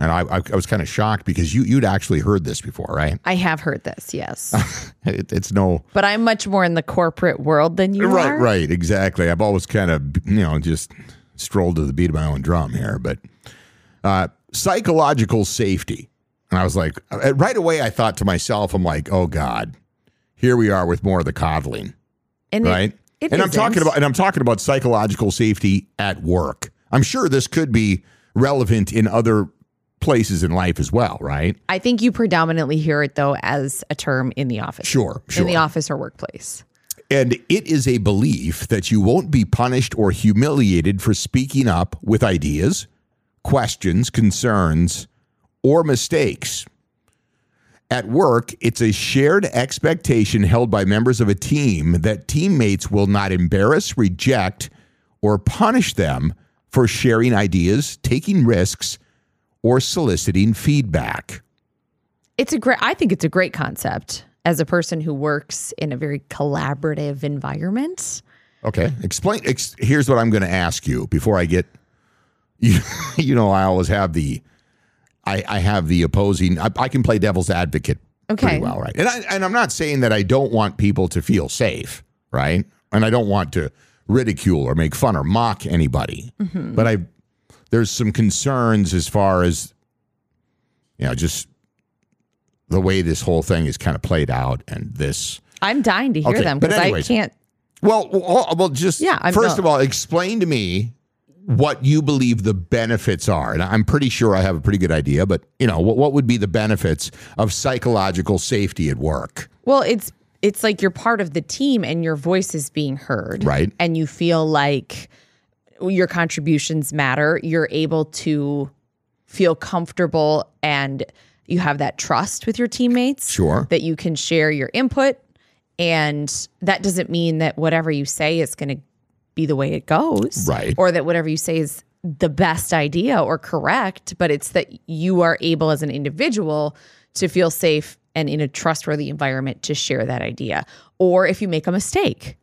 And I, I, was kind of shocked because you, you'd actually heard this before, right? I have heard this, yes. It, it's no. but I'm much more in the corporate world than you right, are. right, exactly. I've always kind of, you know, just strolled to the beat of my own drum here. But uh, psychological safety. And I was like, uh, right away, I thought to myself, I'm like, oh God, here we are with more of the coddling. And right? it and I'm talking about and I'm talking about psychological safety at work. I'm sure this could be relevant in other places in life as well, right? I think you predominantly hear it though as a term in the office. Sure, sure. In the office or workplace. And it is a belief that you won't be punished or humiliated for speaking up with ideas, questions, concerns, or mistakes. At work, it's a shared expectation held by members of a team that teammates will not embarrass, reject, or punish them for sharing ideas, taking risks, or soliciting feedback. It's a great I think it's a great concept as a person who works in a very collaborative environment. Okay. Explain. Ex- here's what I'm going to ask you before I get. You, you know, I always have the. I, I have the opposing. I, I can play devil's advocate Okay. pretty well, right? And I and I'm not saying that I don't want people to feel safe, right? And I don't want to ridicule or make fun or mock anybody. Mm-hmm. But I there's some concerns as far as you know, just the way this whole thing is kind of played out and this. I'm dying to hear Okay, them but because I can't Well, well, well just Yeah, I'm first not- of all, explain to me what you believe the benefits are. And I'm pretty sure I have a pretty good idea, but you know, what, what would be the benefits of psychological safety at work? Well, it's it's like you're part of the team and your voice is being heard. Right. And you feel like your contributions matter. You're able to feel comfortable and you have that trust with your teammates. Sure. That you can share your input. And that doesn't mean that whatever you say is going to be the way it goes. Right. Or that whatever you say is the best idea or correct, but it's that you are able as an individual to feel safe and in a trustworthy environment to share that idea. Or if you make a mistake,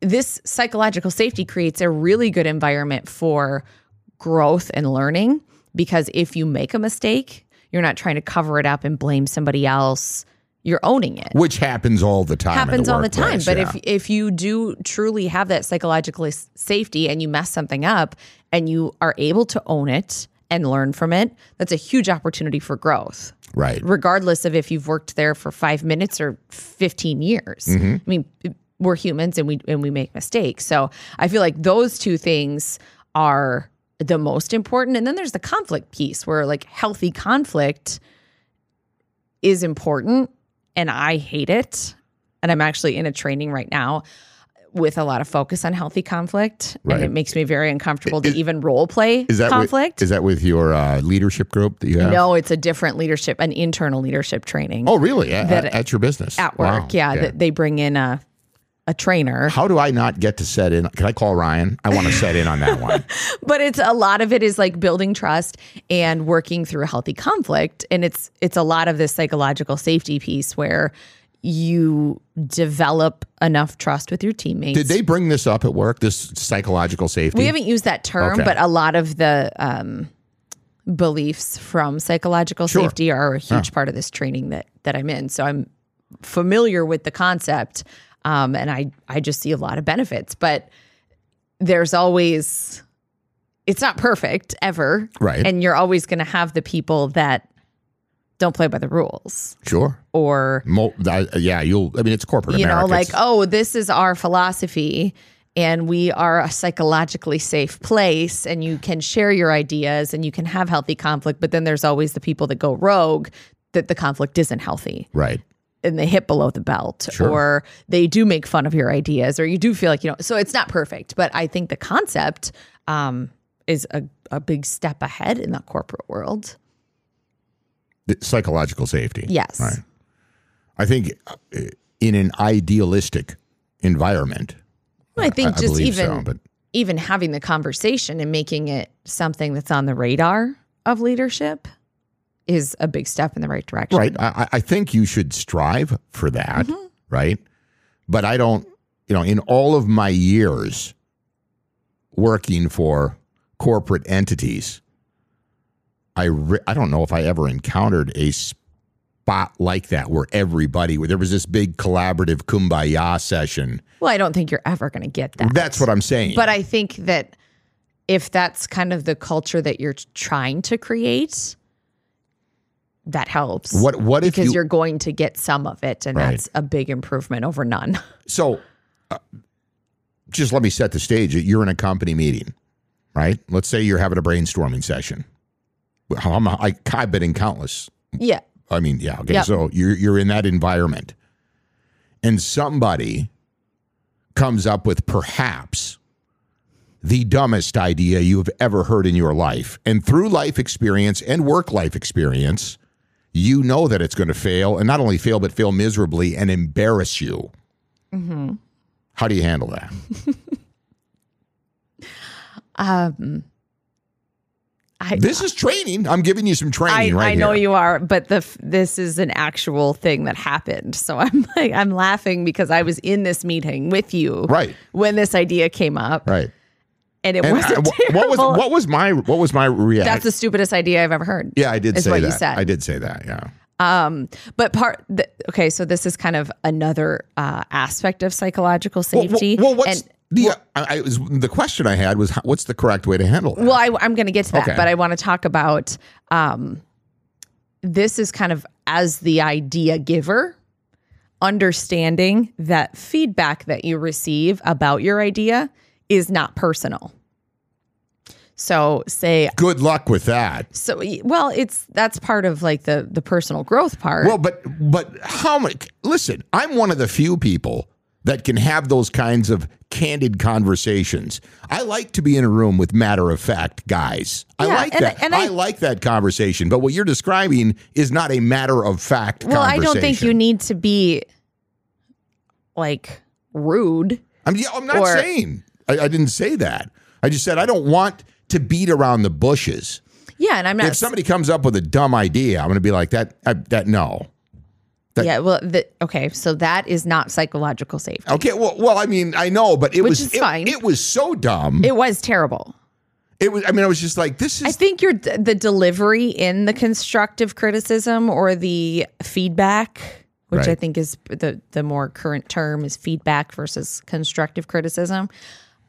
this psychological safety creates a really good environment for growth and learning because if you make a mistake, you're not trying to cover it up and blame somebody else. You're owning it Which happens all the time. happens all the time but yeah. if if you do truly have that psychological safety and you mess something up and you are able to own it and learn from it that's a huge opportunity for growth right. regardless of if you've worked there for 5 minutes or 15 years Mm-hmm. i mean we're humans and we and we make mistakes so i feel like those two things are the most important and then there's the conflict piece where like healthy conflict is important and I hate it. And I'm actually in a training right now with a lot of focus on healthy conflict. Right. And it makes me very uncomfortable Is- to even role play Is that conflict. With, is that with your uh, leadership group that you have? no, it's a different leadership, an internal leadership training Oh, really? At, That- at, your business? at work. Wow. Yeah. That they bring in a a trainer. How do I not get to set in? Can I call Ryan? I want to set in on that one. but it's a lot of it is like building trust and working through healthy conflict and it's it's a lot of this psychological safety piece where you develop enough trust with your teammates Did they bring this up at work? This psychological safety? we haven't used that term Okay. but a lot of the um, beliefs from psychological Sure. safety are a huge part of this training that that i'm in so i'm familiar with the concept um, and i i just see a lot of benefits but there's always it's not perfect ever Right. and you're always going to have the people that don't play by the rules Sure. or Mo- I- yeah, you'll. I mean, it's corporate you America. know like It's- oh this is our philosophy and we are a psychologically safe place and you can share your ideas and you can have healthy conflict but then there's always the people that go rogue that the conflict isn't healthy right. And they hit below the belt Sure. or they do make fun of your ideas or you do feel like you know so it's not perfect but i think the concept um, is a, a big step ahead in the corporate world The psychological safety. yes Right. I think uh, in an idealistic environment, i think I- just even so, even having the conversation and making it something that's on the radar of leadership is a big step in the right direction right. I, I- think you should strive for that. Mm-hmm. Right. But I don't. You know, in all of my years working for corporate entities, I re- I don't know if I ever encountered a spot like that where everybody where there was this big collaborative kumbaya session. well i don't think you're ever going to get that That's what I'm saying. But I think that if that's kind of the culture that you're trying to create, that helps. What- what if because you- are going to get some of it, and Right. that's a big improvement over none. So, uh, just let me set the stage. You're in a company meeting, right? Let's say you're having a brainstorming session. Am I, I've been in countless. yeah, I mean, yeah. Okay. Yep. So you're you're in that environment, and somebody comes up with perhaps the dumbest idea you have ever heard in your life, and through life experience and work life experience, you know that it's going to fail, and not only fail, but fail miserably and embarrass you. Mm-hmm. How do you handle that? um, I This is training. I'm giving you some I, training right I know here. you are, but the this is an actual thing that happened. So I'm like I'm laughing because I was in this meeting with you Right. when this idea came up, Right. And it And wasn't I- wh- what was what was my what was my reaction? That's the stupidest idea I've ever heard. yeah, I did say what that. you said. I did say that. Yeah. Um, but part the, okay, so this is kind of another uh, aspect of psychological Well, safety. Well, well, what's and the? I, I was the question I had was what's the correct way to handle it? well, I, I'm going to get to that, Okay. but I want to talk about um, this is kind of as the idea giver, understanding that feedback that you receive about your idea is not personal. So, say Good luck with that. so. Well, it's that's part of like the the personal growth part. Well, but but how much? Listen, I'm one of the few people that can have those kinds of candid conversations. I like to be in a room with matter of fact guys. I like and- that. and I, I- like that conversation. But what you're describing is not a matter of fact. well, I don't think you need to be like rude. I'm, yeah, I'm not or- saying. I, I didn't say that. I just said I don't want to beat around the bushes. Yeah, and I'm not. If somebody comes up with a dumb idea, I'm going to be like that. I, that no. that- yeah, well, the, okay, so that is not psychological safety. Okay. Well, well, I mean, I know, but it Which was it, fine. it was so dumb. It, was terrible. It was. I mean, I was just like, this is. I think your the delivery in the constructive criticism or the feedback, which I think is the the more current term is feedback versus constructive criticism.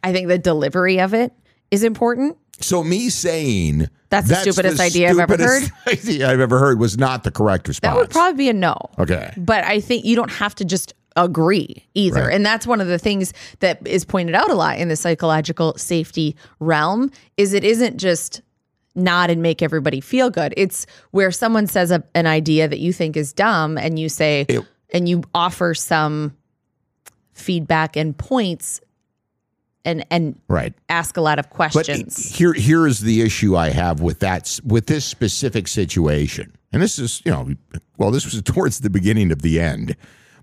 I think the delivery of it is important. so me saying That's the stupidest idea I've ever stupidest Idea I've ever heard was not the correct response. That would probably be a no. okay. But I think you don't have to just agree either. Right. And that's one of the things that is pointed out a lot in the psychological safety realm is it isn't just nod and make everybody feel good. It's where someone says a, an idea that you think is dumb and you say It- and you offer some feedback and points and and Right. ask a lot of But questions. here, here is the issue I have with that with this specific situation, and this is you know, well, this was towards the beginning of the end,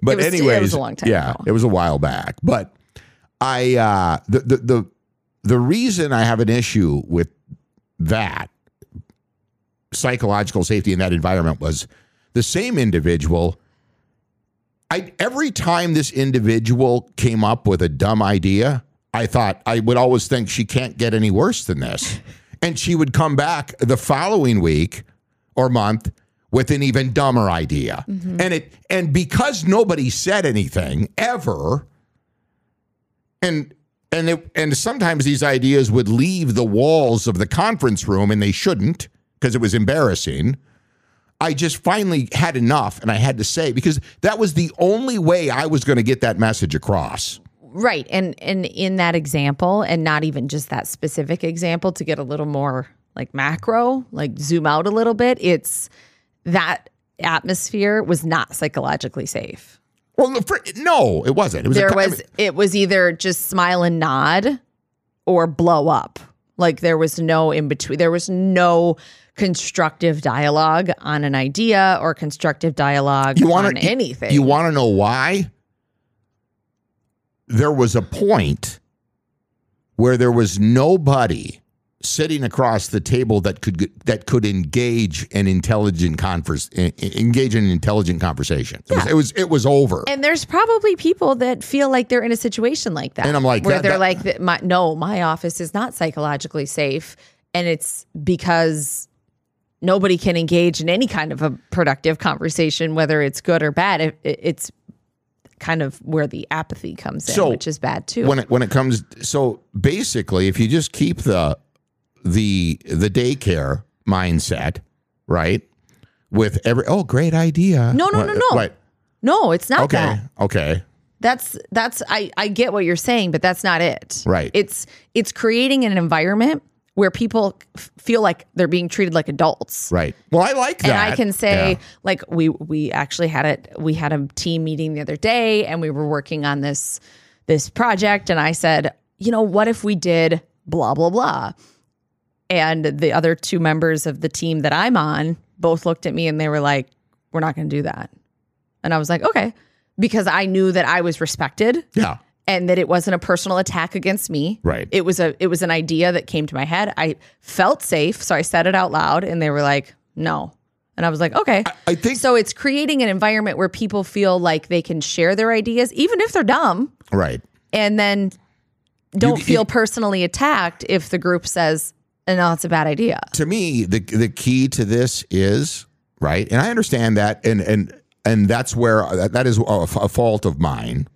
but was- it was anyways, a long time yeah, ago. it was a while back. But I, uh, the, the the the reason I have an issue with that psychological safety in that environment was the same individual. I every time this individual came up with a dumb idea, I thought I would always think she can't get any worse than this. And she would come back the following week or month with an even dumber idea. Mm-hmm. And it and because nobody said anything ever and and it, and sometimes these ideas would leave the walls of the conference room and they shouldn't because it was embarrassing. I just finally had enough and I had to say because that was the only way I was going to get that message across. Right. And and in that example, and not even just that specific example, to get a little more like macro, like zoom out a little bit, it's that atmosphere was not psychologically safe. Well, no, for, no it wasn't. It was There a, I was mean, it was either just smile and nod or blow up. Like there was no in between. There was no constructive dialogue on an idea or constructive dialogue you on anything. You want to know why? There was a point where there was nobody sitting across the table that could that could engage an intelligent converse engage in an intelligent conversation. It, was, it was it was over. And there's probably people that feel like they're in a situation like that. And I'm like, where that- they're that- like, that my, no, my office is not psychologically safe. And it's because nobody can engage in any kind of a productive conversation, whether it's good or bad. It- it's kind of where the apathy comes in, So, which is bad too. when it when it comes so basically if you just keep the the the daycare mindset right with every oh great idea No, no, no, no. right no, it's not okay that. okay That's that's I I get what you're saying, but that's not it. Right. It's it's creating an environment where people f- feel like they're being treated like adults. right well i like that And I can say, Yeah. like we we actually had it. We had a team meeting the other day, and we were working on this this project. And I said, you know, what if we did blah blah blah? And the other two members of the team that I'm on both looked at me and they were like, "We're not going to do that." And I was like, "Okay," because I knew that I was respected yeah and that it wasn't a personal attack against me. Right. It was a it was an idea that came to my head. I felt safe, so I said it out loud and they were like, "No." And I was like, "Okay." I think so it's creating an environment where people feel like they can share their ideas even if they're dumb right and then don't You- feel you- personally attacked if the group says, "No, it's a bad idea." to me the the key to this is right and i understand that and and and that's where that, that is a, a fault of mine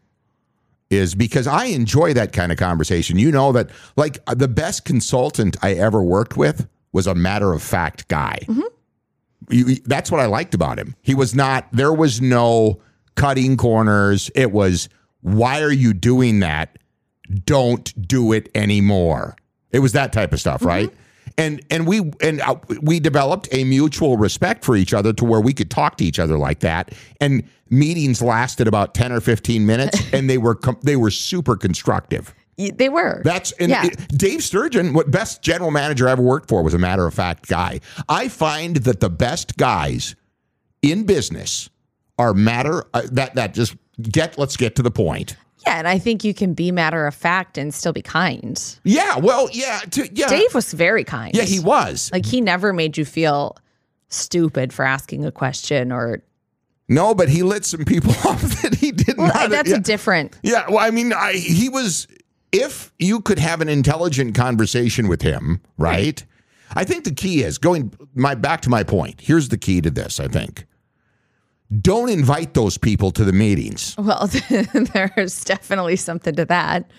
is because i enjoy that kind of conversation. You know that like the best consultant i ever worked with was a matter of fact guy. You- you- that's what i liked about him. He was not there was no cutting corners. It was why are you doing that? Don't do it anymore. It was that type of stuff, mm-hmm. right? And and we and uh, we developed a mutual respect for each other to where we could talk to each other like that. And meetings lasted about ten or fifteen minutes, and they were they were super constructive. They were. That's and Yeah. it- Dave Sturgeon, what best general manager I ever worked for, was a matter of fact guy. I find that the best guys in business are matter uh, that that just get let's get to the point. Yeah, and I think you can be matter of fact and still be kind. Yeah, well, yeah, to, yeah, Dave was very kind. yeah, he was. Like he never made you feel stupid for asking a question or No, but he lit some people off that he did well, that's yeah. a different yeah, well, I mean, I, he was. If you could have an intelligent conversation with him, right? I think the key is going my back to my point. Here's the key to this. I think. Don't invite those people to the meetings. well there's definitely something to that.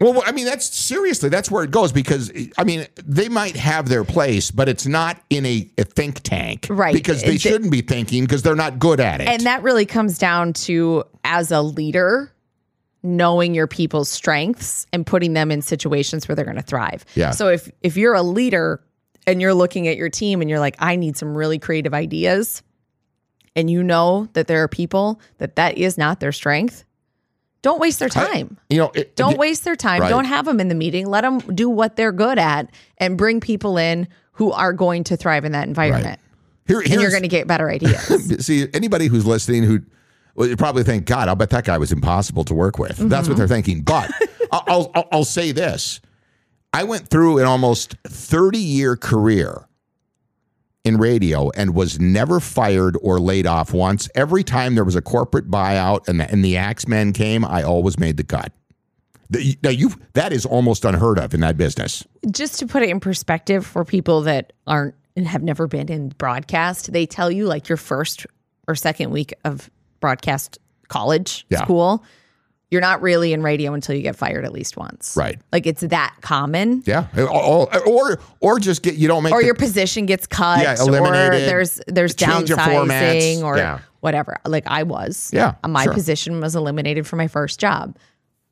Well, I mean, that's seriously, that's where it goes because, I mean, they might have their place, but it's not in a, a think tank. Right. Because they shouldn't be thinking because they're not good at it. And that really comes down to as a leader knowing your people's strengths and putting them in situations where they're going to thrive. Yeah. So if if you're a leader and you're looking at your team and you're like I need some really creative ideas and you know that there are people that that is not their strength, don't waste their time. you know, it, don't waste their time. Right. Don't have them in the meeting. Let them do what they're good at and bring people in who are going to thrive in that environment. Here, And you're going to get better ideas. see anybody who's listening who well, you probably think, God, I'll bet that guy was impossible to work with. That's Mm-hmm. what they're thinking. But I'll, I'll I'll say this: I went through an almost thirty year career in radio and was never fired or laid off once. Every time there was a corporate buyout and the, and the Axemen came, I always made the cut. The- Now you that is almost unheard of in that business. just to put it in perspective for people that aren't and have never been in broadcast, they tell you like your first or second week of broadcast college Yeah. school, you're not really in radio until you get fired at least once. Right. Like it's that common. Yeah, or or, or just get you don't make Or the- your position gets cut, Yeah, or eliminated, there's there's downsizing, or Yeah. whatever. Like I was, Yeah, my sure. position was eliminated for my first job,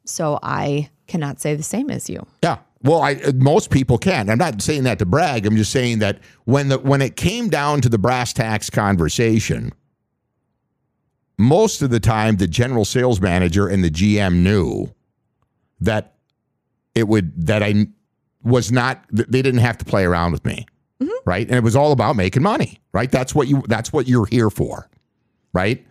so I cannot say the same as you. Yeah. Well, I uh, most people can. I'm not saying that to brag. I'm just saying that when the when it came down to the brass tacks conversation, most of the time the general sales manager and the GM knew that it would that I was not that they didn't have to play around with me. Mm-hmm. Right? And it was all about making money, right? That's what you that's what you're here for. Right?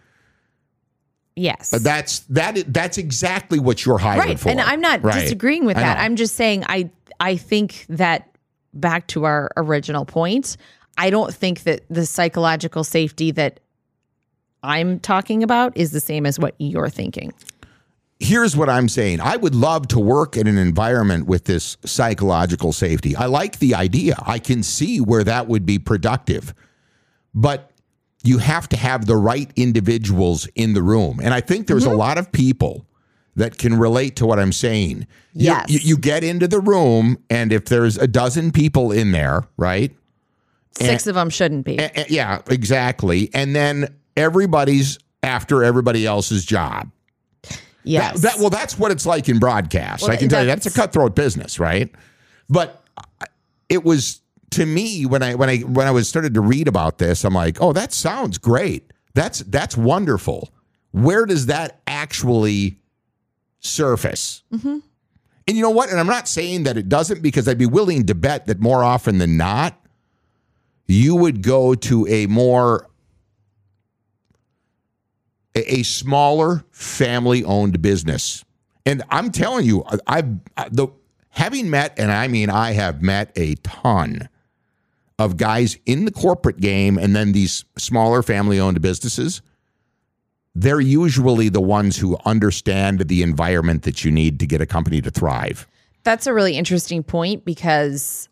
Yes, But that's that that's exactly what you're hired right. for. And I'm not Right. disagreeing with that. I'm just saying I I think that back to our original point, I don't think that the psychological safety that I'm talking about is the same as what you're thinking. here's what I'm saying. I would love to work in an environment with this psychological safety. I like the idea. I can see where that would be productive. But you have to have the right individuals in the room. And I think there's a mm-hmm. lot of people that can relate to what I'm saying. You- Yes. You, you get into the room, and if there's a dozen people in there, right? Six of them shouldn't be. A- a- yeah, exactly. And then everybody's after everybody else's job. yes. That, that well, that's what it's like in broadcast. Well, I can tell you that's a cutthroat business, right? But it was to me when I when I when I was started to read about this, I'm like, oh, that sounds great. That's that's wonderful. Where does that actually surface? Mm-hmm. And you know what? And I'm not saying that it doesn't because I'd be willing to bet that more often than not, you would go to a more a, smaller family owned business. And I'm telling you, I've the having met, and I mean I have met a ton of guys in the corporate game and then these smaller family owned businesses. They're usually the ones who understand the environment that you need to get a company to thrive. That's a really interesting point because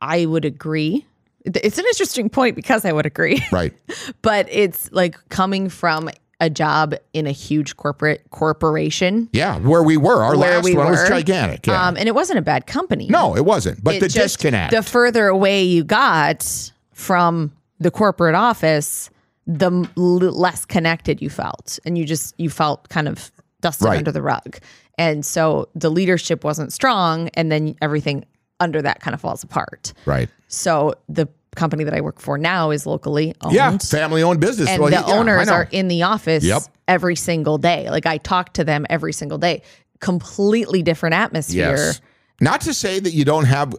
I would agree. It's an interesting point because I would agree, Right. but it's like coming from a job in a huge corporate corporation Yeah. Where we were. Our where last we one were, was gigantic. Yeah. um, and it wasn't a bad company. no, it wasn't. But It the just- disconnect. The further away you got from the corporate office, the less connected you felt, and you just you felt kind of dusted Right. under the rug. And so the leadership wasn't strong, and then everything under that kind of falls apart. right. So the company that I work for now is locally owned. Yeah. Family owned business. And Well, the yeah, owners are in the office Yep. every single day. Like I talk to them every single day. Completely different atmosphere. Yes. Not to say that you don't have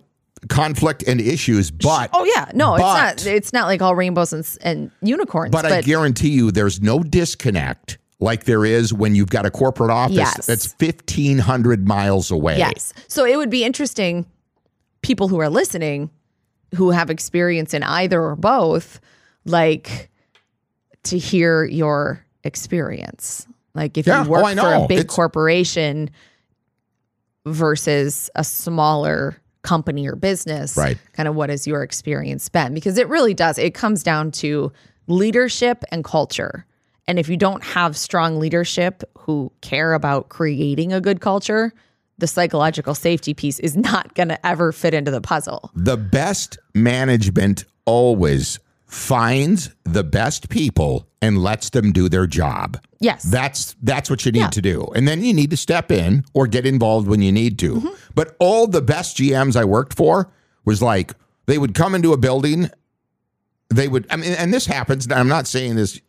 conflict and issues, but Oh yeah, no, But- it's not. It's not like all rainbows and, and unicorns. but, I guarantee you there's no disconnect like there is when you've got a corporate office Yes. that's 1500 miles away. yes. So it would be interesting. People who are listening, who have experience in either or both, like to hear your experience. Like if Yeah. you work Oh, for a big It's- corporation versus a smaller company or business, Right. kind of what has your experience been? Because it really does. It comes down to leadership and culture. And if you don't have strong leadership who care about creating a good culture, the psychological safety piece is not going to ever fit into the puzzle. The best management always finds the best people and lets them do their job. Yes. That's that's what you need Yeah. to do. And then you need to step in or get involved when you need to. Mm-hmm. But all the best GMs I worked for was like they would come into a building they would I mean and this happens I'm not saying this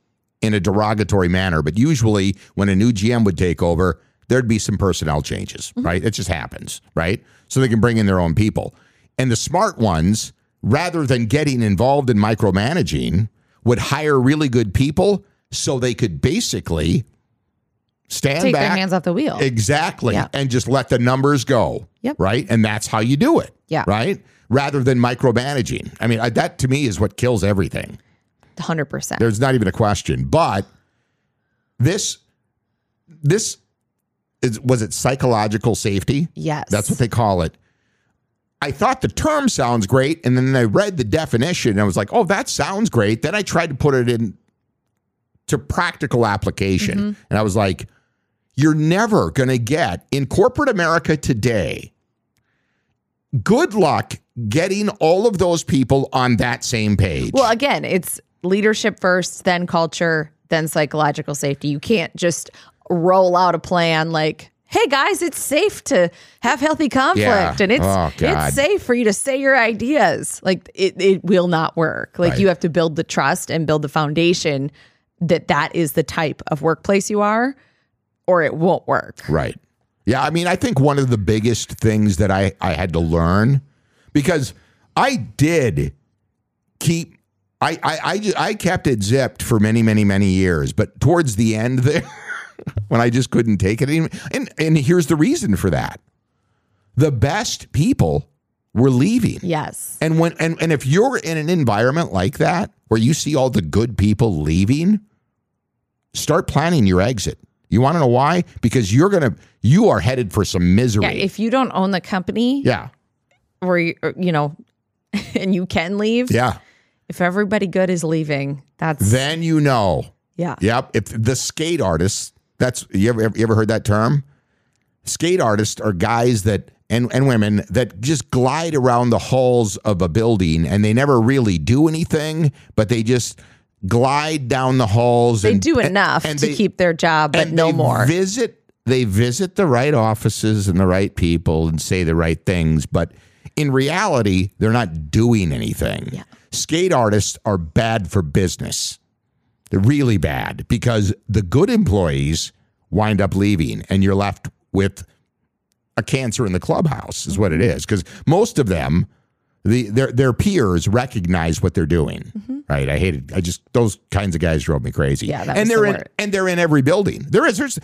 in a derogatory manner, but usually when a new GM would take over, there'd be some personnel changes, Mm-hmm. right? It just happens, right? So they can bring in their own people. And the smart ones, rather than getting involved in micromanaging, would hire really good people so they could basically stand Take back their hands off the wheel. Exactly. Yeah. And just let the numbers go. Yep. Right. And that's how you do it. Yeah. Right. Rather than micromanaging. I mean, that to me is what kills everything. 100%. There's not even a question. But this, this is, was it psychological safety? yes. That's what they call it. I thought the term sounds great. And then I read the definition and I was like, oh, that sounds great. Then I tried to put it in to practical application. Mm-hmm. And I was like, you're never going to get in corporate America today. Good luck getting all of those people on that same page. Well, again, it's leadership first, then culture, then psychological safety. You can't just roll out a plan like, hey guys, it's safe to have healthy conflict Yeah. and it's Oh, it's safe for you to say your ideas. Like it, it will not work. Like Right. you have to build the trust and build the foundation that that is the type of workplace you are or it won't work. Right. Yeah. I mean, I think one of the biggest things that I, I had to learn because I did keep. I, I, I, I kept it zipped for many, many, many years. But towards the end there, when I just couldn't take it anymore. And, and here's the reason for that the best people were leaving. Yes. And when and, and if you're in an environment like that where you see all the good people leaving, start planning your exit. You want to know why? Because you're gonna you are headed for some misery. Yeah, if you don't own the company yeah. where you, or, you know and you can leave, Yeah. if everybody good is leaving, that's Then you know. yeah. Yep. If the skate artists, that's you ever you ever heard that term? Skate artists are guys that and, and women that just glide around the halls of a building and they never really do anything, but they just glide down the halls They and do enough and to they- keep their job, but and no they more. Visit they visit the right offices and the right people and say the right things, but in reality, they're not doing anything. Yeah. Skate artists are bad for business. They're really bad because the good employees wind up leaving and you're left with a cancer in the clubhouse is what it is. Because most of them the their their peers recognize what they're doing right? I hated i just those kinds of guys drove me crazy. Mm-hmm. Yeah, and they're the in and they're in every building. There is there's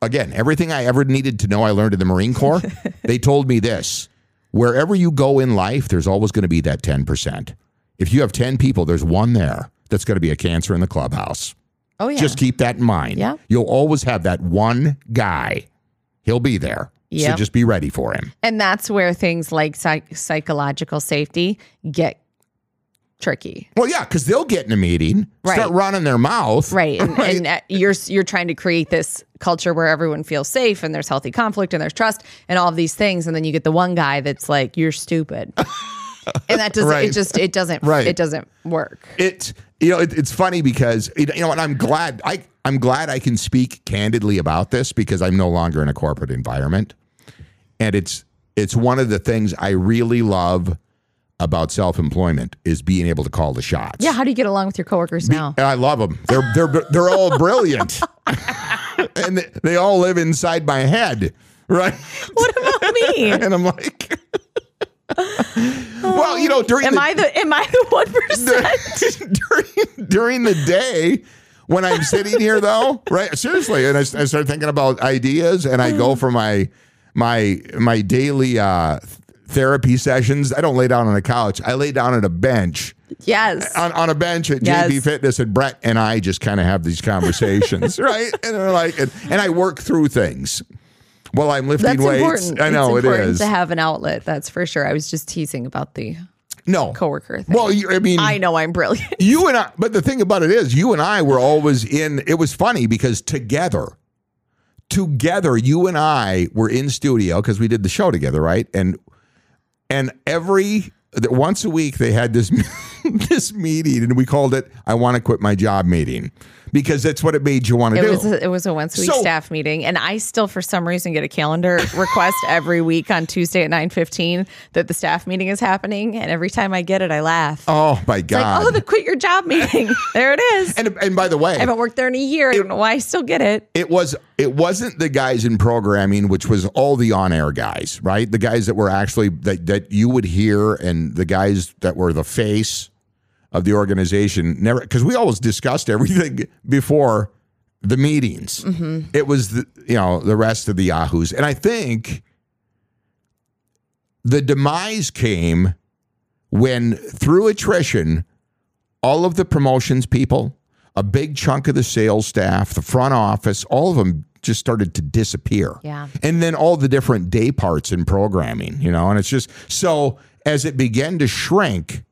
again everything i ever needed to know i learned in the marine corps. They told me this wherever you go in life there's always going to be that 10% if you have 10 people there's one there that's going to be a cancer in the clubhouse oh yeah. just keep that in mind. Yeah. You'll always have that one guy. He'll be there. So Yep. just be ready for him. and that's where things like psych- psychological safety get tricky. Well, yeah, because they'll get in a meeting, right. start Right. running their mouth. Right. And, and uh, you're you're trying to create this culture where everyone feels safe and there's healthy conflict and there's trust and all of these things and then you get the one guy that's like you're stupid. and that doesn't Right. it just it doesn't Right. it doesn't work. It you know it, it's funny because you know and I'm glad I I'm glad I can speak candidly about this because I'm no longer in a corporate environment, and it's it's one of the things I really love about self employment is being able to call the shots. Yeah, how do you get along with your coworkers now? And I love them. They're they're they're all brilliant, and they, they all live inside my head, right? What about me? And I'm like, well, you know, during Am the, I the am I the one percent? during during the day when I'm sitting here though, right? Seriously, and I, I start thinking about ideas, and I go for my my my daily uh, therapy sessions. I don't lay down on a couch. I lay down on a bench. Yes. On, on a bench at Yes. JB Fitness, and Brett and I just kind of have these conversations, right? And they're like, and, and I work through things while I'm lifting That's weights. important. I know it's important is. to have an outlet. That's for sure. I was just teasing about the no coworker thing. Well, you, I mean, I know I'm brilliant. you and I, but the thing about it is, you and I were always in. It was funny because together, together, you and I were in studio because we did the show together, right? And and every once a week they had this this meeting, and we called it "I want to quit my job" meeting because that's what it made you want to It do. was a, it was a once a week So- staff meeting, and I still, for some reason, get a calendar request every week on Tuesday at nine fifteen that the staff meeting is happening, and every time I get it, I laugh. oh my god! like, oh, the quit your job meeting. there it is. and and by the way, I haven't worked there in a year. I don't know why I still get it. it was it wasn't the guys in programming which was all the on-air guys right the guys that were actually that, that you would hear and the guys that were the face of the organization never because we always discussed everything before the meetings mm-hmm. it was the you know the rest of the yahoos and i think the demise came when through attrition all of the promotions people, a big chunk of the sales staff, the front office, all of them just started to disappear. Yeah. And then all the different day parts in programming, you know, and it's just so as it began to shrink,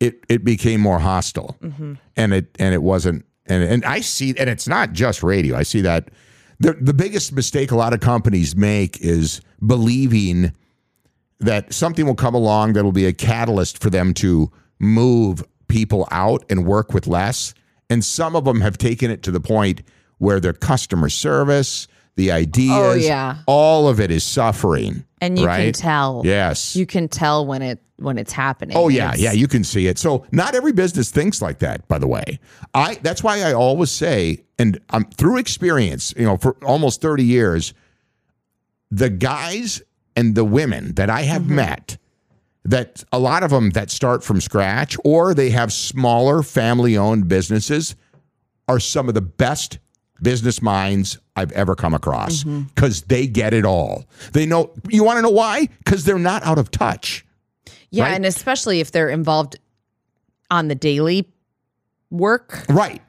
it it became more hostile. Mm-hmm. And it and it wasn't and and I see and it's not just radio. I see that the the biggest mistake a lot of companies make is believing that something will come along that'll be a catalyst for them to move people out and work with less. And some of them have taken it to the point where their customer service, the ideas, Oh, yeah. all of it is suffering. And you can tell. Yes. You can tell when it when it's happening. Oh yeah, It's- yeah, you can see it. So not every business thinks like that. By the way, I that's why I always say, and um, through experience, you know, for almost thirty years, the guys and the women that I have met, that a lot of them that start from scratch or they have smaller family-owned businesses, are some of the best business minds I've ever come across mm-hmm. because they get it all. They know. You want to know why? Because they're not out of touch. Yeah, right? and especially if they're involved on the daily work. Right.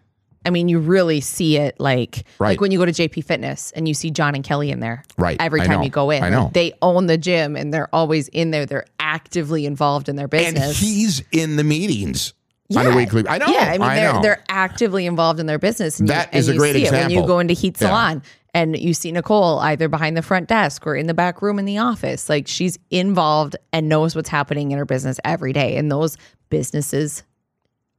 I mean, you really see it like Right. like when you go to JP Fitness and you see John and Kelly in there. Right. Every time you go in. I know. They own the gym and they're always in there. They're actively involved in their business. and he's in the meetings on a Yeah. weekly. I know. Yeah, I mean they're know. they're actively involved in their business. And That you, is and a you great see It when you go into Heat Yeah. Salon and you see Nicole either behind the front desk or in the back room in the office. Like she's involved and knows what's happening in her business every day. And those businesses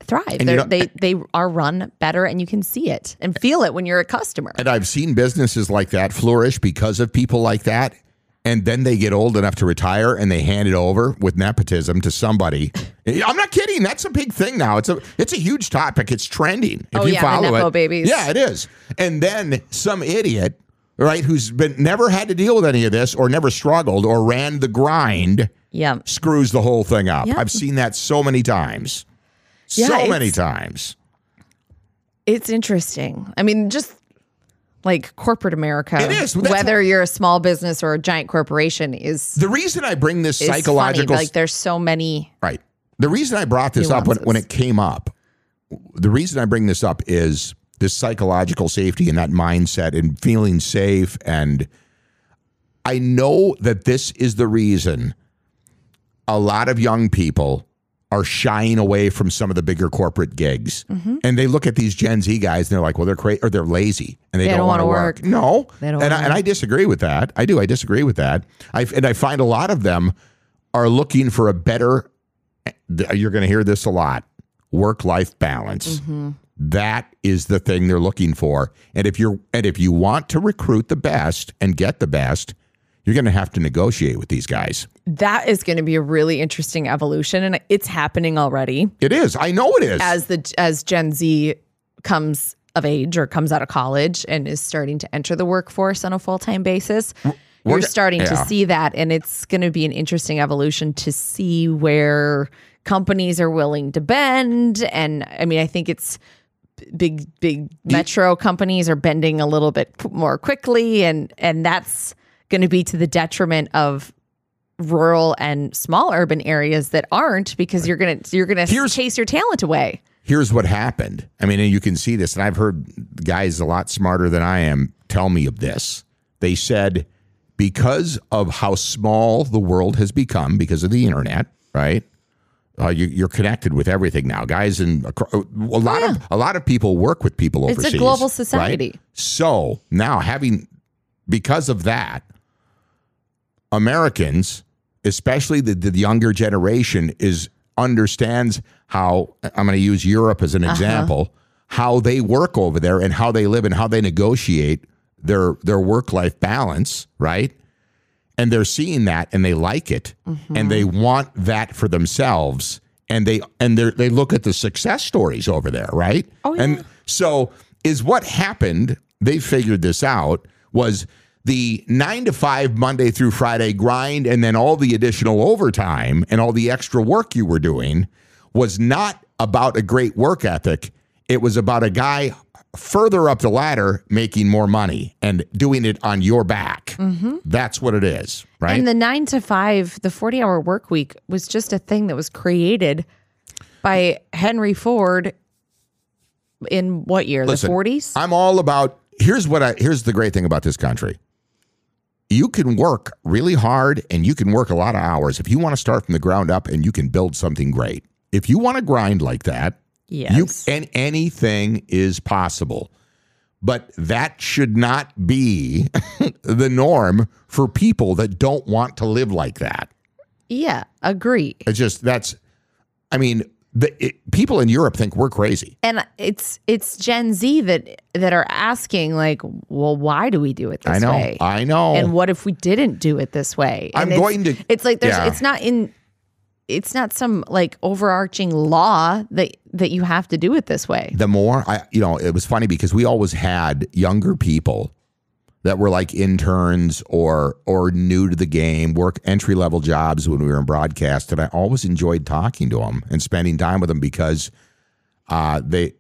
thrive. They they are run better and you can see it and feel it when you're a customer. and I've seen businesses like that flourish because of people like that. And then they get old enough to retire and they hand it over with nepotism to somebody. I'm not kidding. That's a big thing now. It's a it's a huge topic. It's trending. If Oh, you yeah, the follow Nepo it. babies. Yeah, it is. And then some idiot, right, who's been never had to deal with any of this or never struggled or ran the grind yeah. screws the whole thing up. I've seen that so many times. Yeah, so many times. It's interesting. I mean, just like corporate America, It is. That's whether you're a small business or a giant corporation, is, The reason I bring this psychological funny. Like there's so many. right. The reason I brought this up when, when it came up, the reason I bring this up is this psychological safety and that mindset and feeling safe. And I know that this is the reason a lot of young people are shying away from some of the bigger corporate gigs. Mm-hmm. And they look at these Gen Z guys and they're like, well, they're crazy or they're lazy and they, They don't, don't want to work. work. No. They don't and, I, and I disagree with that. I do. I disagree with that. I, and I find a lot of them are looking for a better, you're going to hear this a lot work life balance. Mm-hmm. That is the thing they're looking for. And if you're and if you want to recruit the best and get the best, you're going to have to negotiate with these guys. That is going to be a really interesting evolution, and it's happening already It is. I know it is. as the as Gen Z comes of age or comes out of college and is starting to enter the workforce on a full time basis. You're go- starting to see that, and it's going to be an interesting evolution to see where companies are willing to bend. And I mean, I think it's big, big metro companies are bending a little bit more quickly, and and that's going to be to the detriment of rural and small urban areas that aren't because you're gonna you're gonna chase your talent away. Here's what happened. I mean, and you can see this, and I've heard guys a lot smarter than I am tell me of this. They said because of how small the world has become because of the internet, right? Uh, you, you're connected with everything now, guys, and a lot of a lot of people work with people Oh, It's a overseas. global right? society. So now having because of that, Americans, especially the, the younger generation, is understands how I'm going to use Europe as an Uh-huh. example, how they work over there and how they live and how they negotiate their their work life balance, right? And they're seeing that and they like it Mm-hmm. and they want that for themselves and they and they they look at the success stories over there, right? Oh, yeah. And so is what happened, they figured this out was the 9 to 5 Monday through Friday grind and then all the additional overtime and all the extra work you were doing was not about a great work ethic. It was about a guy further up the ladder making more money and doing it on your back. That's what it is, right? Mm-hmm. And the nine to five, the 40 hour work week was just a thing that was created by Henry Ford in what year? Listen, the 40s? I'm all about here's what I here's the great thing about this country. You can work really hard and you can work a lot of hours if you want to start from the ground up and you can build something great. If you want to grind like that, yes. you and anything is possible. but that should not be the norm for people that don't want to live like that. Yeah, agree. It's just that's, I mean, the, it, people in Europe think we're crazy. And it's it's Gen Z that that are asking like, well, why do we do it this way? I know. way? I know. And what if we didn't do it this way? And I'm going to- It's like there's. Yeah. It's not in. It's not some like overarching law that that you have to do it this way. the more I, you know, it was funny because we always had younger people that were like interns or or new to the game, work entry level jobs when we were in broadcast, and I always enjoyed talking to them and spending time with them because uh, they.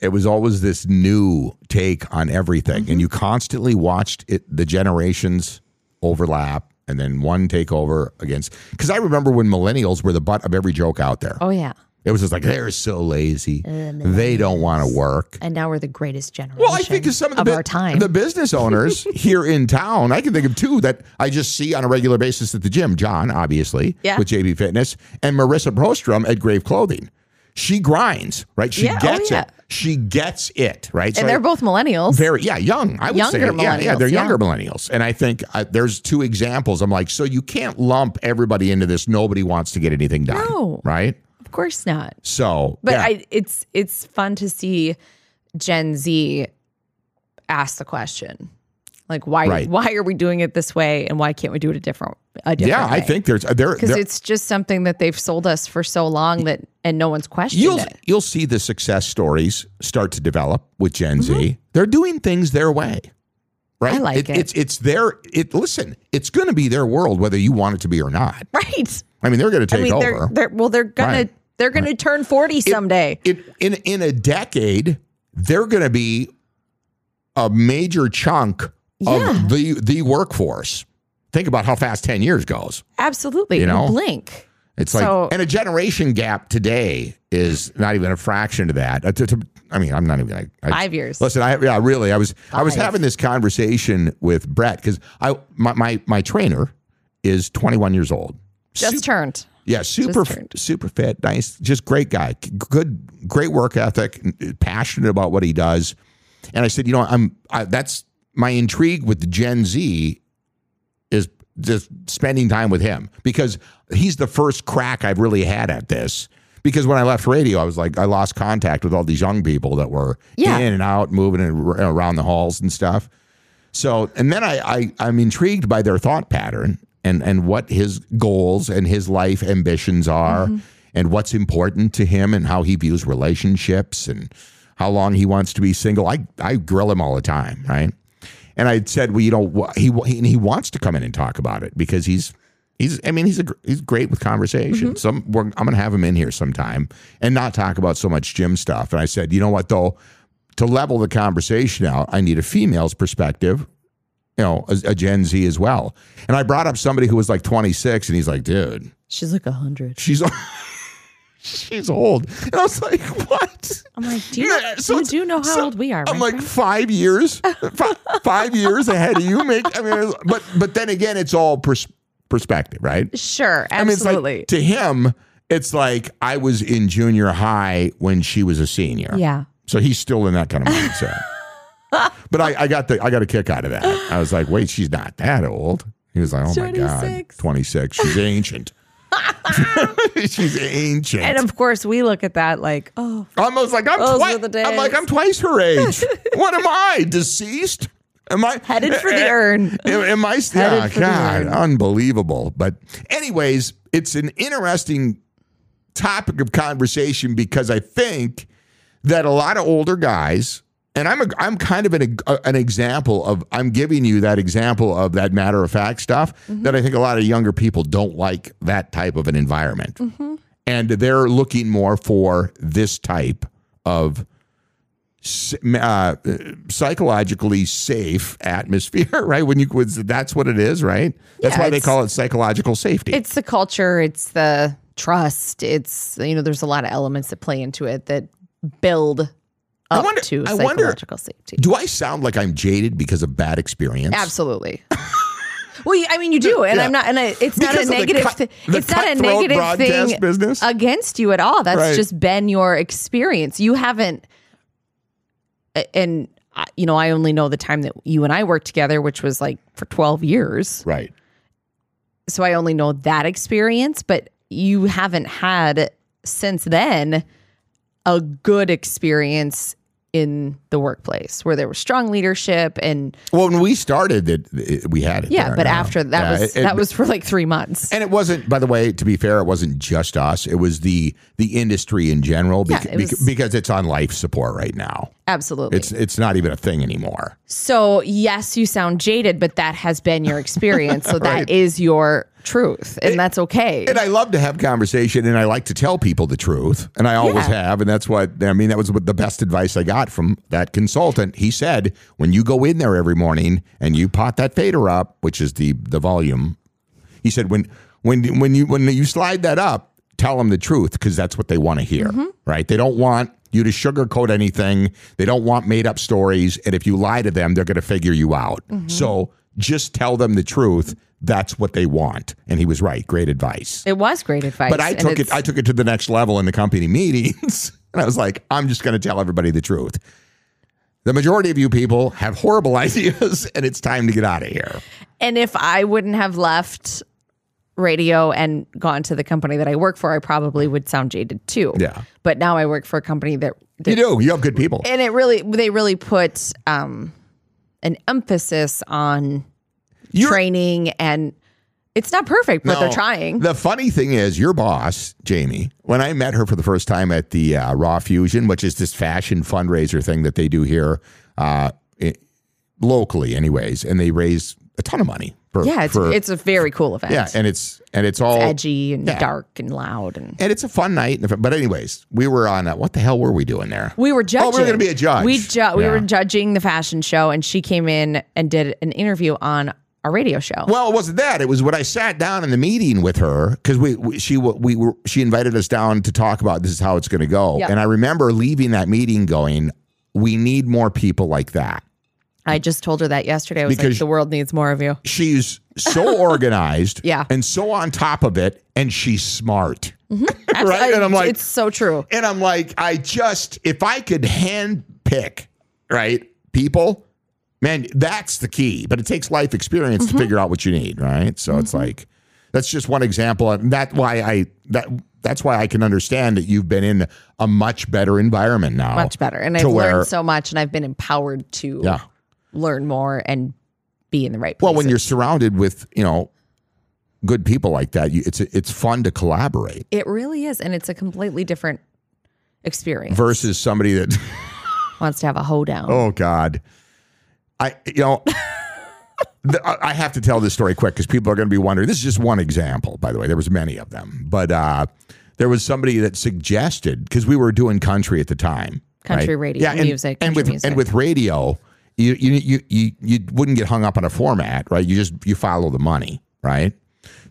It was always this new take on everything, and you constantly watched it, the generations overlap, and then one take over against. Because I remember when millennials were the butt of every joke out there. Oh yeah. It was just like they're so lazy. they don't want to work. And now we're the greatest generation. Well, I think of some of the bu- our time. the business owners here in town. I can think of two that I just see on a regular basis at the gym. John, obviously, Yeah. with JB Fitness, and Marissa Prostrom at Grave Clothing. She grinds, right? She Yeah, oh, gets yeah. it. She gets it, right? and I- they're both millennials. very yeah young i would say Younger yeah yeah they're yeah. younger millennials and i think uh, there's two examples i'm like so you can't lump everybody into this nobody wants to get anything done No. right of course not. so But yeah. I, it's it's fun to see Gen Z ask the question, like why Right. why are we doing it this way, and why can't we do it a different a different yeah i think there's uh, there because it's just something that they've sold us for so long that and no one's questioned you'll it. you'll see the success stories start to develop with Gen Z. They're doing things their way. Right? Mm-hmm. I like it. It's it's their it listen, it's going to be their world whether you want it to be or not. Right. I mean, they're going to I take mean, they're, over. they're well, they're gonna Right. They're gonna turn forty someday. in in in a decade, they're going to be a major chunk Yeah. of the the workforce. Think about how fast 10 years goes. Absolutely. You know? blink. It's So- like, and a generation gap today is not even a fraction of that. Uh, to- to- I mean, I'm not even like Five years. Listen, I yeah, really, I was I was having this conversation with Brett because I my, my my trainer is 21 years old. Just Sup- turned. Yeah, super super fit, nice, just great guy, good, great work ethic, passionate about what he does. And I said, you know, I'm I, that's my intrigue with Gen Z is just spending time with him because he's the first crack I've really had at this. Because when I left radio, I was like, I lost contact with all these young people that were Yeah. in and out, moving around the halls and stuff. So, and then I, I I'm intrigued by their thought pattern and and what his goals and his life ambitions are, mm-hmm. and what's important to him, and how he views relationships, and how long he wants to be single. I I grill him all the time, right? And I said, well, you know, he he, he wants to come in and talk about it because he's he's I mean he's a he's great with conversation. Mm-hmm. So I'm, we're, I'm going to have him in here sometime and not talk about so much gym stuff. And I said, you know what though, to level the conversation out, I need a female's perspective. You know, a, a Gen Z as well. And I brought up somebody who was like 26, and he's like, dude, She's like a hundred. she's she's old. And I was like, what? I'm like, do you, Yeah, know, so you do know how so old we are? I'm right, like Frank? five years, fi- five years ahead of you. Make I mean, but but then again, it's all pers- perspective, right? sure, I mean, absolutely. like to him, it's like I was in junior high when she was a senior. yeah. So he's still in that kind of mindset. but I, I got the I got a kick out of that. I was like, wait, she's not that old. He was like, oh my god, 26. She's ancient. she's ancient. And of course, we look at that like, oh, Almost like I'm twice. I'm like. I'm twice her age. what am I? Deceased? Am I headed for the urn. Am, am I? Headed Yeah, for God, unbelievable. But anyways, it's an interesting topic of conversation because I think that a lot of older guys, and I'm a, I'm kind of an an example of I'm giving you that example of that matter of fact stuff Mm-hmm. that I think a lot of younger people don't like that type of an environment, Mm-hmm. and they're looking more for this type of uh, psychologically safe atmosphere, right? When you that's what it is, right? That's Yeah, why they call it psychological safety. it's the culture, it's the trust, it's you know, there's a lot of elements that play into it that build up wonder- to I wonder- psychological safety. Do I sound like I'm jaded because of bad experience? Absolutely. well, I mean, you do, and Yeah. I'm not, and I, it's not a of the negative. cut- thi- the it's not a negative thing business? against you at all. That's Right. just been your experience. You haven't, and you know, I only know the time that you and I worked together, which was like for 12 years. Right. So I only know that experience, but you haven't had since then a good experience in the workplace where there was strong leadership and Well, when we started, it, it- we had it. yeah, but after that Yeah, was it- that was for like 3 months. And it wasn't, by the way, to be fair, it wasn't just us. It was the the industry in general Yeah, it was- bec- because it's on life support right now. Absolutely. It's it's not even a thing anymore. So, yes, you sound jaded, but that has been your experience. So that is your truth, and that's okay. And I love to have conversation and I like to tell people the truth. And I always Yeah. have. And that's what, I mean, that was the best advice I got from that consultant. He said, when you go in there every morning and you pot that fader up, which is the, the volume, he said, when, when, when you, when you slide that up, tell them the truth because that's what they want to hear, Mm-hmm. right? They don't want you to sugarcoat anything. They don't want made up stories. And if you lie to them, they're going to figure you out. Mm-hmm. So just tell them the truth. That's what they want. And he was right. Great advice. it was great advice. But I took it. I took it to the next level in the company meetings, and I was like, I'm just going to tell everybody the truth. The majority of you people have horrible ideas, and it's time to get out of here. And if I wouldn't have left radio and gone to the company that I work for, I probably would sound jaded too. Yeah. But now I work for a company that, that You do. You have good people. and it really they really put um an emphasis on You're- training and it's not perfect, but they're trying. The funny thing is, your boss, Jamie, when I met her for the first time at the uh, Raw Fusion, which is this fashion fundraiser thing that they do here uh, i- locally, anyways, and they raise a ton of money for yeah, it's for- it's a very cool event. yeah, and it's and it's all edgy and Yeah. dark and loud and and it's a fun night. But anyways, we were on. A, what the hell were we doing there? we were judging. Oh, we were gonna be a judge. We ju- we were judging the fashion show, and she came in and did an interview on a radio show. Well, it wasn't that. It was when I sat down in the meeting with her because we, we she we were she invited us down to talk about this is how it's going to go. Yep. And I remember leaving that meeting going, we need more people like that. I just told her that yesterday. I was Because- like, the world needs more of you. She's so organized, Yeah. and so on top of it, and she's smart, right? I- And I'm like, it's so true. and I'm like, I just if I could hand pick right people, man, that's the key. But it takes life experience Mm-hmm. to figure out what you need, right? So it's like that's just one example, and that's why I that that's why I can understand that you've been in a much better environment now, Much better. And I've where- learned so much and I've been empowered to Yeah. Learn more and be in the right Well, when you're surrounded with you know good people like that, you, it's it's fun to collaborate it really is. And it's a completely different experience. versus somebody that. Wants to have a hoedown. Oh God, I you know. I have to tell this story quick because people are going to be wondering. This is just one example, by the way. There was many of them, but uh, there was somebody that suggested because we were doing country at the time, Country right? radio, and, music, and with music. and with radio, you, you you you you wouldn't get hung up on a format, right? You just you follow the money, right?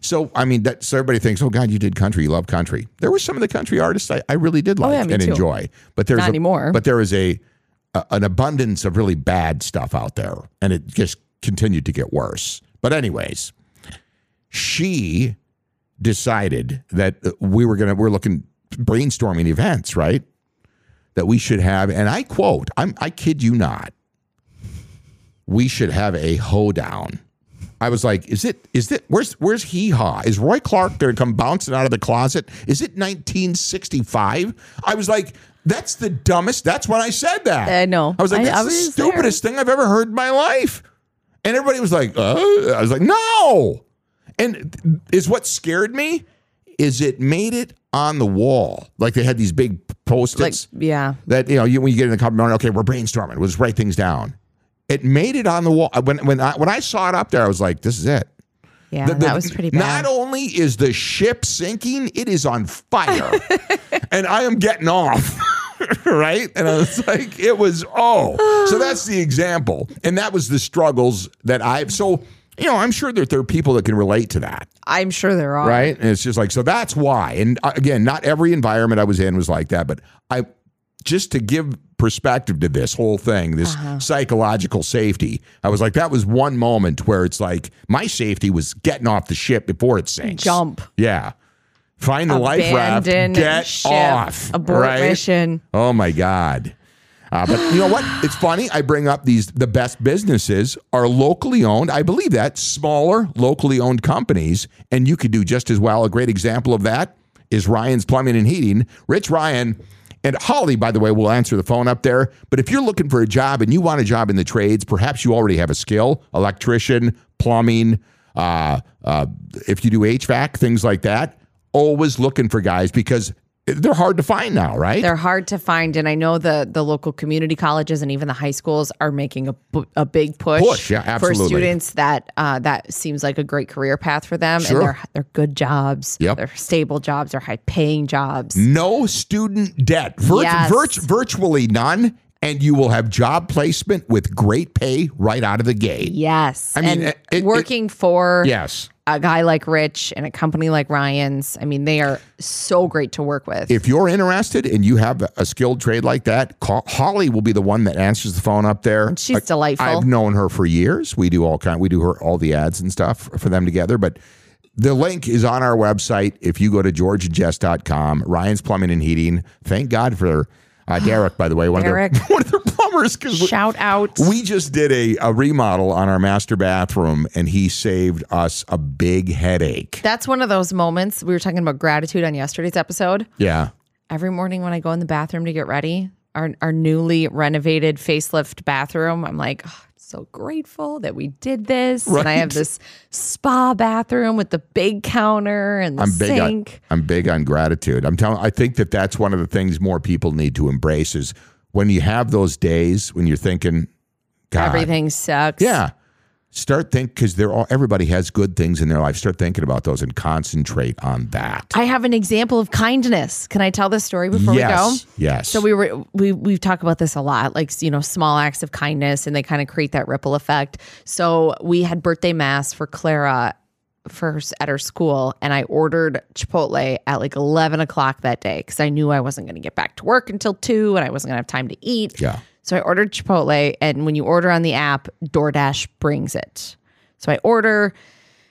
So I mean, that so everybody thinks, oh God, you did country, you love country. There were some of the country artists I, I really did like Oh, yeah, and too. enjoy, but there's Not a, anymore. But there is a, a an abundance of really bad stuff out there, and it just continued to get worse. But anyways, she decided that uh, we were gonna we're looking brainstorming events, right? That we should have, and I quote, I'm I kid you not, we should have a hoedown. I was like, is it is it where's where's hee haw? Is Roy Clark gonna come bouncing out of the closet? Is it 1965? I was like, that's the dumbest. That's when I said that. I know. I was like, that's I the was stupidest thing I've ever heard in my life. And everybody was like, uh? I was like, no. And is what scared me is it made it on the wall. Like they had these big like, post-its yeah. that, you know, you, when you get in the company, okay, we're brainstorming. We'll just write things down. It made it on the wall. When, when, I, when I saw it up there, I was like, this is it. Yeah. The- the- that was pretty bad. Not only is the ship sinking, it is on fire. and I am getting off. right? And I was like, it was, oh. So that's the example. And that was the struggles that I've, so, you know, I'm sure that there are people that can relate to that. I'm sure there are. Right. And it's just like, so that's why. And uh, again, not every environment I was in was like that, but I, just to give perspective to this whole thing, this Uh-huh. psychological safety, I was like, that was one moment where it's like my safety was getting off the ship before it sinks. Jump. Yeah. Find the life raft. Abandon Get ship, off. abort right? mission. Oh my God. Uh, but you know what? It's funny. I bring up these the best businesses are locally owned. I believe that smaller, locally owned companies, and you could do just as well. A great example of that is Ryan's Plumbing and Heating. Rich Ryan and Holly, by the way, will answer the phone up there. But if you're looking for a job and you want a job in the trades, perhaps you already have a skill: electrician, plumbing. Uh, uh, if you do HVAC, things like that. Always looking for guys because they're hard to find now, right? They're hard to find, and I know the the local community colleges and even the high schools are making a, a big push, Push, yeah, for students that uh, that seems like a great career path for them, Sure. and they're they're good jobs, Yep. they're stable jobs, they're high paying jobs. no student debt, Virt- Yes. virt- virtually none, and you will have job placement with great pay right out of the gate. Yes, I mean, it- it- working for Yes. A guy like Rich and a company like Ryan's, I mean, they are so great to work with. If you're interested and you have a skilled trade like that, call, Holly will be the one that answers the phone up there. She's I- delightful. I've known her for years. We do all kind. We do her all the ads and stuff for them together. But the link is on our website. If you go to georgeandjess.com, Ryan's Plumbing and Heating. Thank God for uh, Derek, by the way, one Derek. of their one of their plumbers Shout out. we just did a, a remodel on our master bathroom and he saved us a big headache. That's one of those moments we were talking about gratitude on yesterday's episode. Yeah. every morning when I go in the bathroom to get ready, our our newly renovated facelift bathroom, I'm like, "Oh, so grateful that we did this. And I have this spa bathroom with the big counter and the I'm big on sink. I'm big on gratitude. I'm telling I think that that's one of the things more people need to embrace is when you have those days when you're thinking God, Everything sucks. Yeah. Start think because they're all everybody has good things in their life. Start thinking about those and concentrate on that. I have an example of kindness. Can I tell this story before we go? yes. Yes. So we were we we've talked about this a lot, like you know, small acts of kindness, and they kind of create that ripple effect. So we had birthday mass for Clara first at her school, and I ordered Chipotle at like eleven o'clock that day because I knew I wasn't going to get back to work until two, and I wasn't going to have time to eat. Yeah. So I ordered Chipotle, and when you order on the app, DoorDash brings it. So I order,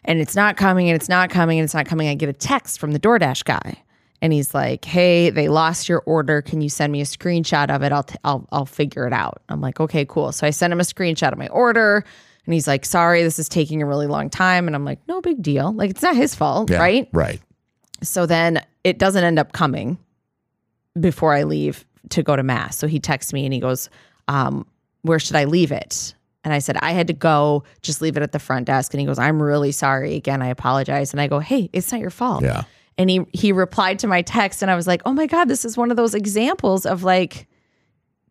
and it's not coming, and it's not coming, and it's not coming. I get a text from the DoorDash guy, and he's like, "Hey, they lost your order. Can you send me a screenshot of it? I'll t- I'll I'll figure it out." I'm like, "Okay, cool." So I sent him a screenshot of my order, and he's like, "Sorry, this is taking a really long time." And I'm like, "No big deal. Like it's not his fault, Yeah, right?" Right. So then it doesn't end up coming before I leave to go to mass. So he texts me and he goes, um, "Where should I leave it?" And I said, "I had to go. Just leave it at the front desk." And he goes, "I'm really sorry. Again, I apologize." And I go, "Hey, it's not your fault." Yeah. And he he replied to my text, and I was like, "Oh my god, this is one of those examples of like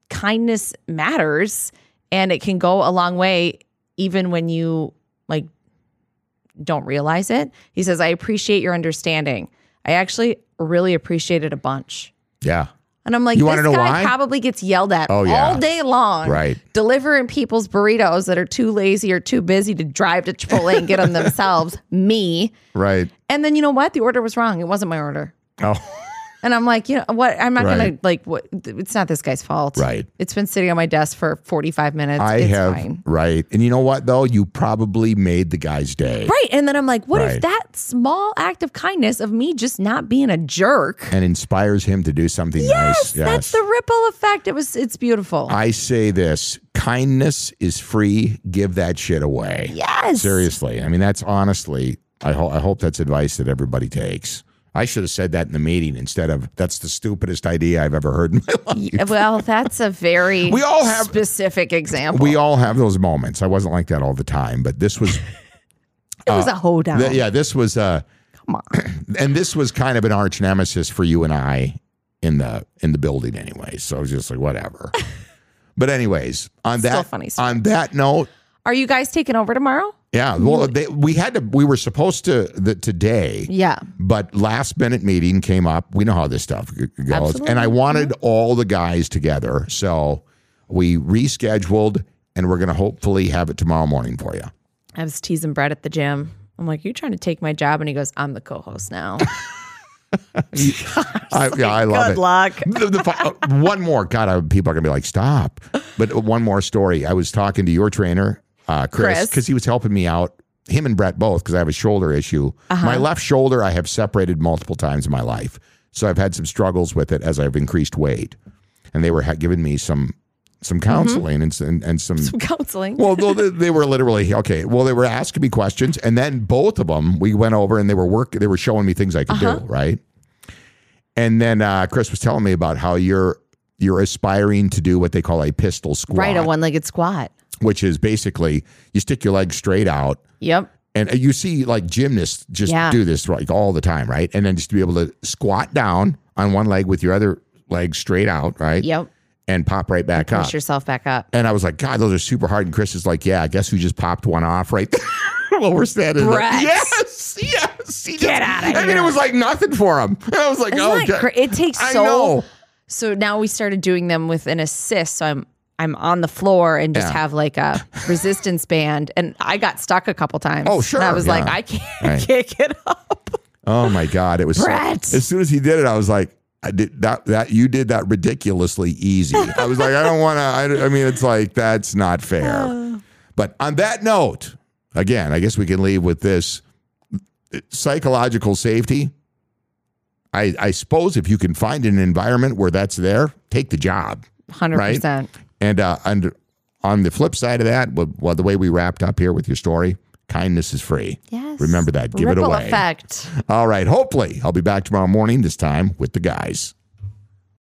kindness matters, and it can go a long way, even when you like don't realize it." He says, "I appreciate your understanding. I actually really appreciate it a bunch." Yeah. And I'm like, You this guy why? probably gets yelled at Oh, yeah. all day long, Right. Delivering people's burritos that are too lazy or too busy to drive to Chipotle and get them themselves. Me. Right. And then you know what? The order was wrong. It wasn't my order. Oh. And I'm like, you know what? I'm not gonna like what. It's not this guy's fault. Right. It's been sitting on my desk for 45 minutes. I it's have fine. right. And you know what though? You probably made the guy's day. Right. And then I'm like, what Right. if that small act of kindness of me just not being a jerk? And inspires him to do something Yes, nice. that's the ripple effect. It was. It's beautiful. I say this kindness is free. Give that shit away. yes. Seriously. I mean, that's honestly, I, ho- I hope that's advice that everybody takes. I should have said that in the meeting instead of that's the stupidest idea I've ever heard in my life. Well, that's a very We all have- specific example. We all have those moments. I wasn't like that all the time, but this was, it was a hoedown. th- yeah, this was, uh, Come on. and this was kind of an arch nemesis for you and I in the in the building anyway. So I was just like, whatever. but anyways, on that on that note, Are you guys taking over tomorrow? Yeah, well, they, we had to. We were supposed to the, today. Yeah. But last minute meeting came up. We know how this stuff goes. Absolutely. And I wanted all the guys together. So we rescheduled and we're going to hopefully have it tomorrow morning for you. I was teasing Brett at the gym. I'm like, "You trying to take my job?" And he goes, "I'm the co-host now." I, yeah, I love Good it. luck. The- the uh, one more. God, I, people are going to be like, stop. But one more story. I was talking to your trainer, uh, Chris, because he was helping me out. Him and Brett both, because I have a shoulder issue. Uh-huh. My left shoulder, I have separated multiple times in my life. So I've had some struggles with it as I've increased weight. And they were ha- giving me some some counseling and, and and some Counseling. well, they, they were literally okay. Well, they were asking me questions, and then both of them we went over and they were work. They were showing me things I could Uh-huh. do, right? And then uh, Chris was telling me about how you're you're aspiring to do what they call a pistol squat, right, a one legged squat. Which is basically you stick your legs straight out, Yep. and uh, you see like gymnasts just Yeah. do this like all the time, right? And then just to be able to squat down on one leg with your other leg straight out, right? Yep. And pop right back up. Push yourself back up. And I was like, God, those are super hard. And Chris is like, Yeah, I guess who just popped one off right there while we're standing there. Brett. Yes, yes. Get just- outta I mean, it was like nothing for him. And I was like, Isn't Oh, God. cra- it takes so. So now we started doing them with an assist. So I'm I'm on the floor and just Yeah. have like a resistance band, and I got stuck a couple times. Oh, sure, And I was like. I can't, Right. can't get up. Oh my God. It was so- Brett. as soon as he did it, I was like, I did that that you did that ridiculously easy. I was like, I don't want to. I, I mean, it's like that's not fair. But on that note, again, I guess we can leave with this psychological safety. I, I suppose if you can find an environment where that's there, take the job. Hundred Right? And uh, and on the flip side of that, well, well, the way we wrapped up here with your story, kindness is free. Yes. Remember that. Give Ripple it away. effect. All right. Hopefully, I'll be back tomorrow morning, this time with the guys.